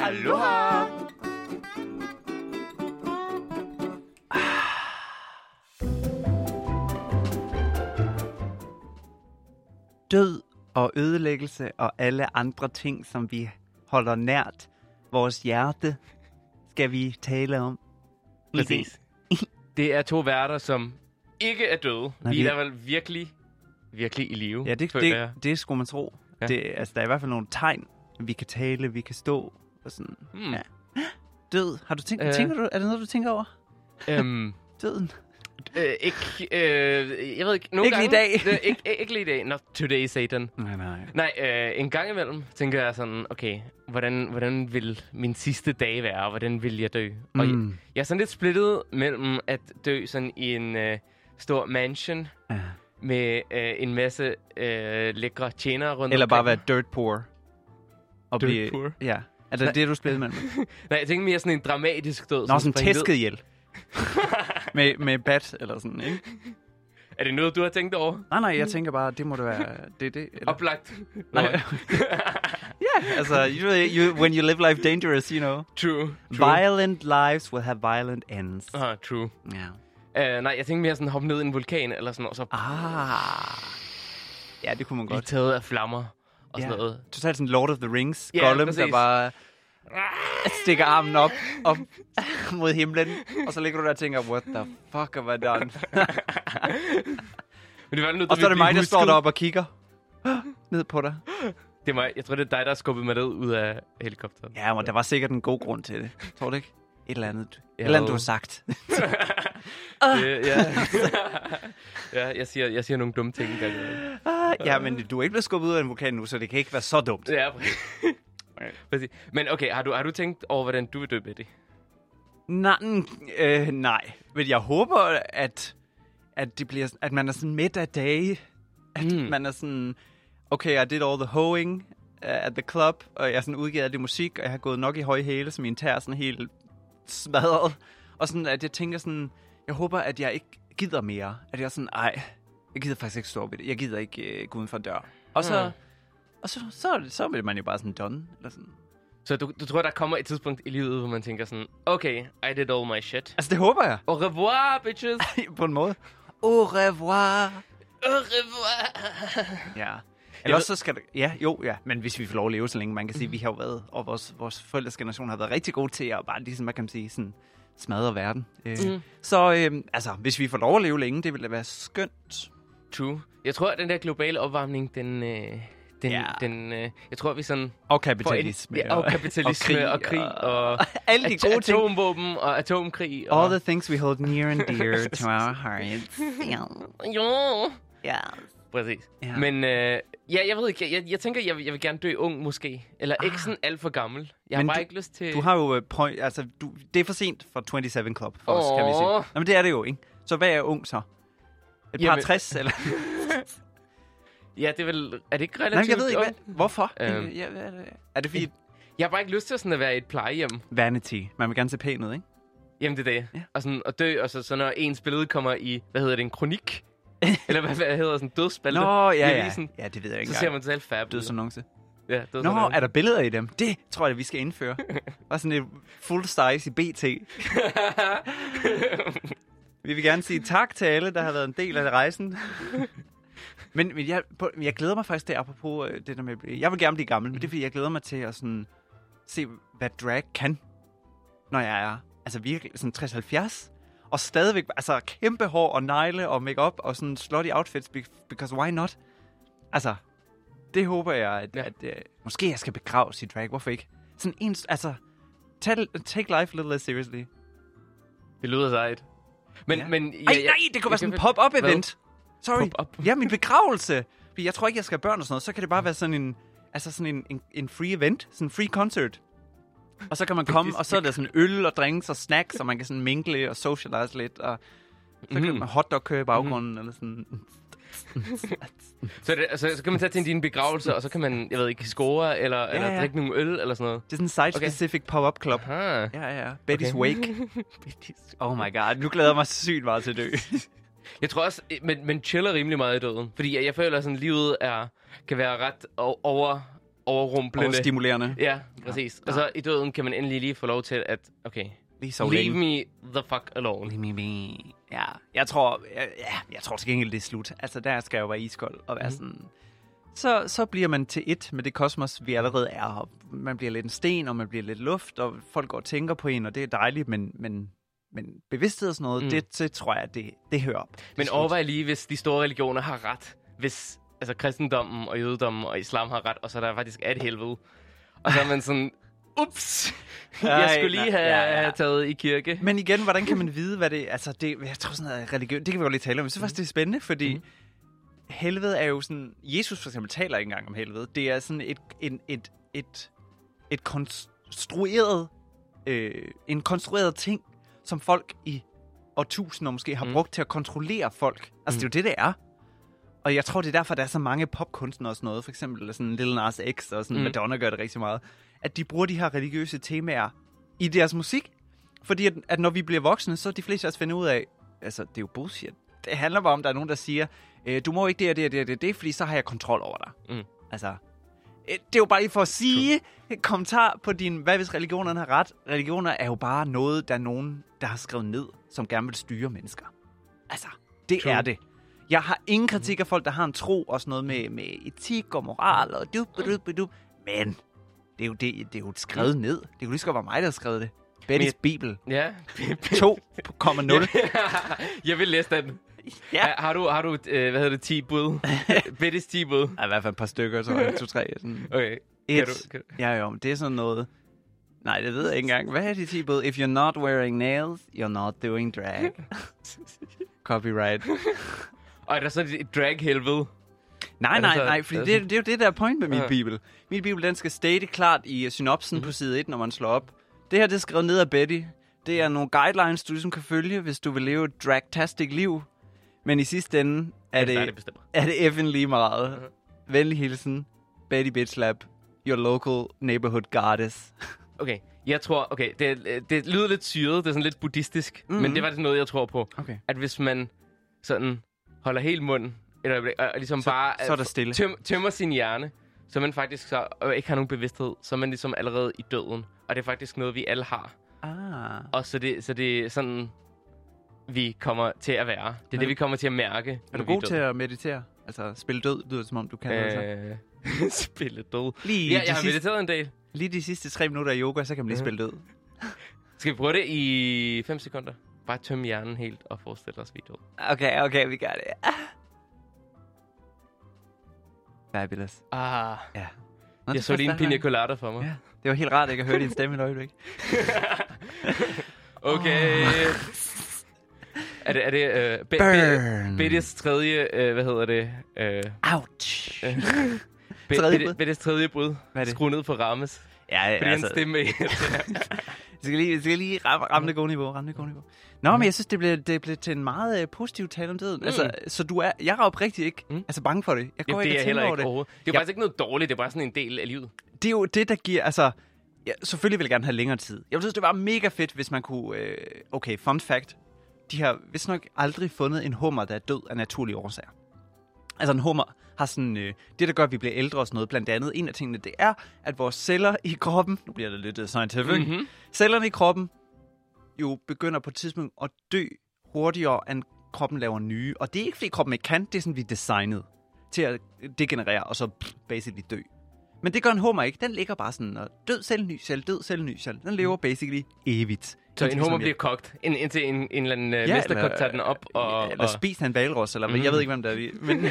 Aloha! Død og ødelæggelse og alle andre ting, som vi holder nært vores hjerte, skal vi tale om. Præcis. Det er to værter, som ikke er døde. Nej, vi er i hvert fald virkelig, virkelig i live. Ja, det, jeg. det, det skulle man tro. Ja. Det, altså, der er i hvert fald nogle tegn. Vi kan tale, vi kan stå. Og sådan. Hmm. Ja. Død. Har du tænkt, Øh. tænker du, er det noget, du tænker over? Øhm, Døden. øh, ikke, øh, jeg ved ikke, nogle Ikke lige gange, i dag. Øh, ikke, ikke lige i dag. Not today, Satan. Nej, nej. Nej, øh, en gang imellem tænker jeg sådan, okay, hvordan, hvordan vil min sidste dag være, og hvordan vil jeg dø? Og jeg, Mm. jeg er sådan lidt splittet mellem at dø sådan i en øh, stor mansion Ja. med øh, en masse øh, lækre tjenere rundt Eller bare omkring. være dirt poor. Og Dirt blive, poor? Ja. Er det det, du spillede med? Nej, jeg tænker mere sådan en dramatisk død. Nå, sådan tæsket ihjel. med, med bat eller sådan, ikke? Er det noget, du har tænkt over? Nej, nej, jeg tænker bare, det må det være... Det det. Eller? Oplagt. Nej. Ja, altså, you, you, when you live life dangerous, you know. True. True. Violent lives will have violent ends. Ah, true. Ja. Uh, nej, jeg tænkte mere sådan hoppe ned i en vulkan eller sådan noget, og så Ah. Ja, det kunne man blive godt. taget af flammer og sådan Ja. noget. Totalt sådan Lord of the Rings. Ja, Gollum, præcis. der bare stikker armen op, op mod himlen. Og så ligger du der og tænker, what the fuck have I done? Men det var nødt og så er det mig, der står husket. deroppe og kigger ned på dig. Det er mig. Jeg tror, det er dig, der har skubbet mig ned ud af helikopteren. Ja, men der var sikkert en god grund til det. Tror du ikke? Et eller andet. Et eller andet, du har sagt. Det, ja. ja, jeg siger, jeg siger nogle dumme ting. Ah, ja, men du er ikke blevet skubbet ud af en vulkan nu, så det kan ikke være så dumt. Ja, præcis. Men okay, har du, har du tænkt over, hvordan du vil dø, Betty? Nej, mm, øh, nej. Men jeg håber, at, at, det bliver, at man er sådan midt af dage. At mm. man er sådan, okay, I did all the hoeing uh, at the club, og jeg er sådan udgivet af det musik, og jeg har gået nok i høje hæle, så min tær er sådan helt smadret. Og sådan, at jeg tænker sådan, jeg håber, at jeg ikke gider mere. At jeg er sådan, ej, jeg gider faktisk ikke stå i det. Jeg gider ikke uh, gå uden for dør. Og så, Ja. og så, så, så vil man jo bare sådan done. Eller sådan. Så du, du tror, der kommer et tidspunkt i livet, hvor man tænker sådan, okay, I did all my shit. Altså, det håber jeg. Au revoir, bitches. på en måde. Au revoir. Au revoir. Ja. ved- Eller også så skal det... Ja, jo, ja. Men hvis vi får lov at leve så længe, man kan sige, at vi har jo været, og vores, vores forældres generation har været rigtig gode til at bare ligesom, hvad kan man sige, sådan smadre verden. Øh, Mm. mm. Så øh, altså, hvis vi får lov at leve længe, det ville da være skønt. True. Jeg tror, at den der globale opvarmning, den... Øh, den, Ja. den øh, jeg tror, vi sådan... Og får en- kapitalisme. Ja, og kapitalisme og krig og, og alle de at- gode ting. atomvåben og atomkrig. Og, All the things we hold near and dear to our hearts. Yeah. Jo. Yeah. Præcis. Ja. Men øh, ja, jeg ved ikke, jeg, jeg, jeg tænker, jeg, vil- jeg vil gerne dø ung måske. Eller ah. ikke sådan alt for gammel. Jeg har Men bare du- ikke lyst til... Du har jo uh, point, altså, du, det er for sent for 27 Club for os, kan vi sige. Åh. Nå, men det er det jo, ikke? Så hvad er ung så? Et par Jamen- 60, eller? Ja, det er vel... Er det ikke Nej, relativt jeg ved ikke, hvad, hvorfor? Øhm. ja, hvad er, det? er det fordi Jeg har bare ikke lyst til sådan at være i et plejehjem. vanity? Man vil gerne se pæn ud, ikke? Jamen, det er det. Ja. Og, sådan, at dø, og så, så når ens billede kommer i, hvad hedder det, en kronik? Eller hvad, hvad hedder sådan, dødspalte? Nå, ja, ja. avisen, Ja, det ved jeg ikke Så ser man selv fab. Dødsannonce. Ja, Nå, dødsannonce. er der billeder i dem? Det tror jeg, vi skal indføre. Bare sådan et full size i BT. Vi vil gerne sige tak til alle, der har været en del af rejsen. men, men jeg, på, jeg glæder mig faktisk til, apropos øh, det der med... Jeg vil gerne blive gammel, men det er fordi, jeg glæder mig til at sådan, se, hvad drag kan, når jeg er altså virkelig sådan 60-70. Og stadigvæk, altså kæmpe hår og negle og makeup og sådan slutty outfits, be- because why not? Altså, det håber jeg, at, Ja. ja. at uh, måske jeg skal begraves i drag. Hvorfor ikke? Sådan en, altså, take, take life a little less seriously. Det lyder sejt. Men, Ja. men, ja, Ej, nej, det kunne være sådan en pop-up event. Sorry. Pop-up? Ja, min begravelse. Fordi jeg tror ikke, jeg skal have børn og sådan noget. Så kan det bare være sådan en, altså sådan en, en, en free event. Sådan en free concert. Og så kan man komme, og så er der sådan øl og drinks og snacks, og man kan sådan mingle og socialize lidt. Og så kan Mhm. man hotdog køre i baggrunden, mm. eller sådan. Så, det, altså, så kan man tage til din begravelse, og så kan man, jeg ved ikke, score, eller, ja, eller ja. drikke nogle øl, eller sådan noget. Det er sådan en site-specific pop-up club. Aha. Ja, ja. Betty's Okay. Wake. Oh my god, nu glæder jeg mig sygt meget til at dø. Jeg tror også, men, men chiller rimelig meget i døden. Fordi jeg, jeg føler, at sådan, livet er, kan være ret over, overrumplende. Og stimulerende. Ja, præcis. Og så i døden kan man endelig lige få lov til at, okay, Lige så leave længe. me the fuck alone. Leave me be. Ja, jeg tror, ja, ja, jeg tror til gengæld, det er slut. Altså, der skal jeg jo være iskold og være mm. sådan... Så, så bliver man til et med det kosmos, vi allerede er. Og man bliver lidt en sten, og man bliver lidt luft, og folk går og tænker på en, og det er dejligt, men, men, men bevidsthed og sådan noget, Mm. det, det tror jeg, det, det hører op. Det Men overvej lige, hvis de store religioner har ret. Hvis altså, kristendommen og jødedommen og islam har ret, og så der faktisk er et helvede. Og så er man sådan, ups, jeg skulle lige have, ja, ja. have taget i kirke. Men igen, hvordan kan man vide, hvad det Altså, det, jeg tror sådan noget religion, det kan vi godt lige tale om. Jeg synes faktisk, det er spændende, fordi Mhm. helvede er jo sådan... Jesus for eksempel taler ikke engang om helvede. Det er sådan et, en, et, et, et konstrueret... Øh, en konstrueret ting, som folk i årtusinder måske har Mhm. brugt til at kontrollere folk. Altså, Mhm. det er jo det, det er. Og jeg tror, det er derfor, der er så mange popkunstnere og sådan noget. For eksempel sådan Lil Nas X og sådan Mhm. Madonna gør det rigtig meget. At de bruger de her religiøse temaer i deres musik. Fordi at, at når vi bliver voksne, så er de fleste af os finder ud af, altså det er jo bullshit. Det handler bare om, at der er nogen, der siger, øh, du må ikke det og det og det og det, det, fordi så har jeg kontrol over dig. Mm. Altså, øh, det er jo bare lige for at sige, en kommentar på din, hvad hvis religionerne har ret? Religioner er jo bare noget, der er nogen, der har skrevet ned, som gerne vil styre mennesker. Altså, det True. er det. Jeg har ingen kritik af folk, der har en tro og sådan noget med, med etik og moral og du, du, du. Men det er, jo, det, det er jo skrevet ned. Det kunne lige så godt være mig, der har skrevet det. Bettys Bibel Ja. 2,0. jeg vil læse den. Ja. Har, har du, har du øh, hvad hedder det, 10 bud? Betty's 10 bud. Ej, i hvert fald et par stykker, så er to, tre. Sådan. Okay. Et. Kan du, kan du? Ja, jo, det er sådan noget... Nej, det ved jeg ikke engang. Hvad er de 10 bud? If you're not wearing nails, you're not doing drag. Copyright. Og er der så et drag-helvede? Nej, nej, nej, fordi det det, er jo det, der er point med min Ja. bibel. Min bibel, den skal state klart i uh, synopsen Mhm. på side 1, når man slår op. Det her, det er skrevet ned af Betty. Det er nogle guidelines, du ligesom kan følge, hvis du vil leve et dragtastic liv. Men i sidste ende er det, er det, det er det effing lige meget. Mhm. Venlig hilsen. Betty Bitchlap. Your local neighborhood goddess. Okay, jeg tror, okay, det, det lyder lidt syret, det er sådan lidt buddhistisk, Mhm. mm-hmm. men det var det noget, jeg tror på. Okay. At hvis man sådan holder helt mund, et øjeblik, og, og ligesom Så- bare så er der stille. Tøm, tømmer sin hjerne, så man faktisk så, og ikke har nogen bevidsthed, så er man ligesom allerede i døden. Og det er faktisk noget, vi alle har. Ah. Og så det, så det er sådan, vi kommer til at være. Det er Er det, vi kommer til at mærke. Er du god til at meditere? Altså, spille død, lyder det, som om du kan. Altså. Øh, spille død. Lige, Ja, jeg har sidste, mediteret en del. lige de sidste tre minutter af yoga, så kan man lige Mhm. spille død. Skal vi prøve det i 5 sekunder? Bare tømme hjernen helt og forestille os, vi døde. Okay, okay, vi gør det. Fabulous. Ah, Ja. jeg så lige en pina colada for mig. Ja, det var helt rart, ikke at høre din stemme et øjeblik. Okay. er det, er det uh, be, be, Burn. Bettes tredje, uh, hvad hedder det? Uh, Ouch. bud? Bettes tredje brud. Hvad er det? Skru ned på rammes. Ja, Fordi altså, stemme er vi skal lige, skal lige ramme, ramme det gode niveau, ramme det gode niveau. Nå, men jeg synes, det blev, det blev til en meget uh, positiv tale om døden. Mm. Altså, så du er, jeg er oprigtigt ikke Mm. mm. altså, bange for det. Jeg går Jamen, ikke det er heller ikke over det. Det er jo Ja. faktisk ikke noget dårligt, det er bare sådan en del af livet. det er jo det, der giver, altså... Ja, selvfølgelig vil jeg gerne have længere tid. Jeg synes, det var mega fedt, hvis man kunne... Øh, okay, fun fact. De har vist nok aldrig fundet en hummer, der er død af naturlige årsager. Altså en hummer har sådan... Øh, det, der gør, at vi bliver ældre og sådan noget, blandt andet, en af tingene, det er, at vores celler i kroppen... Nu bliver det lidt uh, scientific. Mhm. Cellerne i kroppen jo begynder på et tidspunkt at dø hurtigere, end kroppen laver nye. Og det er ikke, fordi kroppen ikke kan. Det er sådan, vi er designet til at degenerere, og så basically dø. Men det gør en hummer ikke. Den ligger bare sådan, og død celle, ny celle, død celle, ny celle. Den lever basically evigt. Så en hummer bliver kogt, ind, indtil en, en eller anden uh, Ja, mesterkok tager den op. Og, eller og, spist af en valros, eller mm. Mm. jeg ved ikke, hvem der er. Men,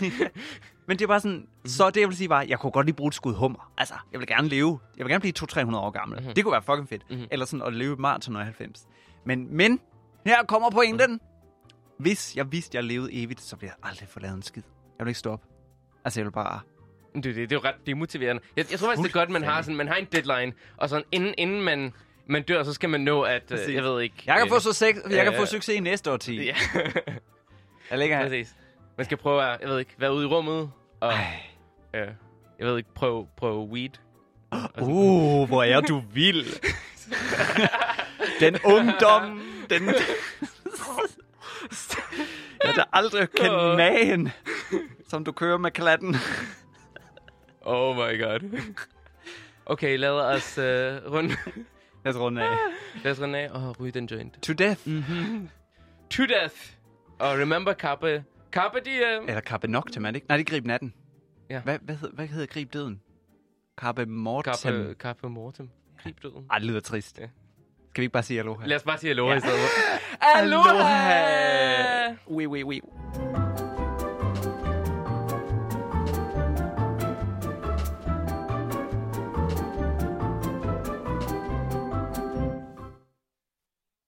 men det er bare sådan, så det jeg vil sige bare, jeg kunne godt lige bruge et skud hummer. Altså, jeg vil gerne leve. Jeg vil gerne blive 200-300 år gammel. Mhm. Det kunne være fucking fedt. Mhm. Eller sådan at leve et maraton når jeg er 90. Men, men, her kommer pointen. Hvis jeg vidste, jeg levede evigt, så ville jeg aldrig få lavet en skid. Jeg vil ikke stoppe. Altså, jeg vil bare... det, det, det er jo ret det er motiverende. Jeg, jeg tror faktisk, det er godt, man har, sådan, man har en deadline, og sådan, inden, inden man, man dør, så skal man nå, at, øh, jeg ved ikke... Jeg kan, øh, få, så sex, jeg kan øh, få succes i næste årti. Ja, Jeg ligger her. præcis. Man skal prøve at, jeg ved ikke, være ude i rummet, og, Ej. øh, jeg ved ikke, prøve, prøve weed. Uh, hvor er du vild. den ungdom, den... jeg der aldrig Åh. magen, som du kører med klatten. Oh my god. Okay, lad os uh, runde, Lad os runde af. lad os runde af og ryge den joint. To death. To death. Og remember Carpe... Carpe diem. Eller Carpe Noctem, er det ikke? Nej, det er Grib Natten. Ja. Hvad, hvad, hedder, hvad hedder Grib Døden? Carpe Mortem. Carpe, Carpe mortem. Grib døden. Ej, det lyder trist. Ja. Skal vi ikke bare sige aloha? Lad os bare sige aloha Ja. i stedet for. Aloha! Oui, oui, oui.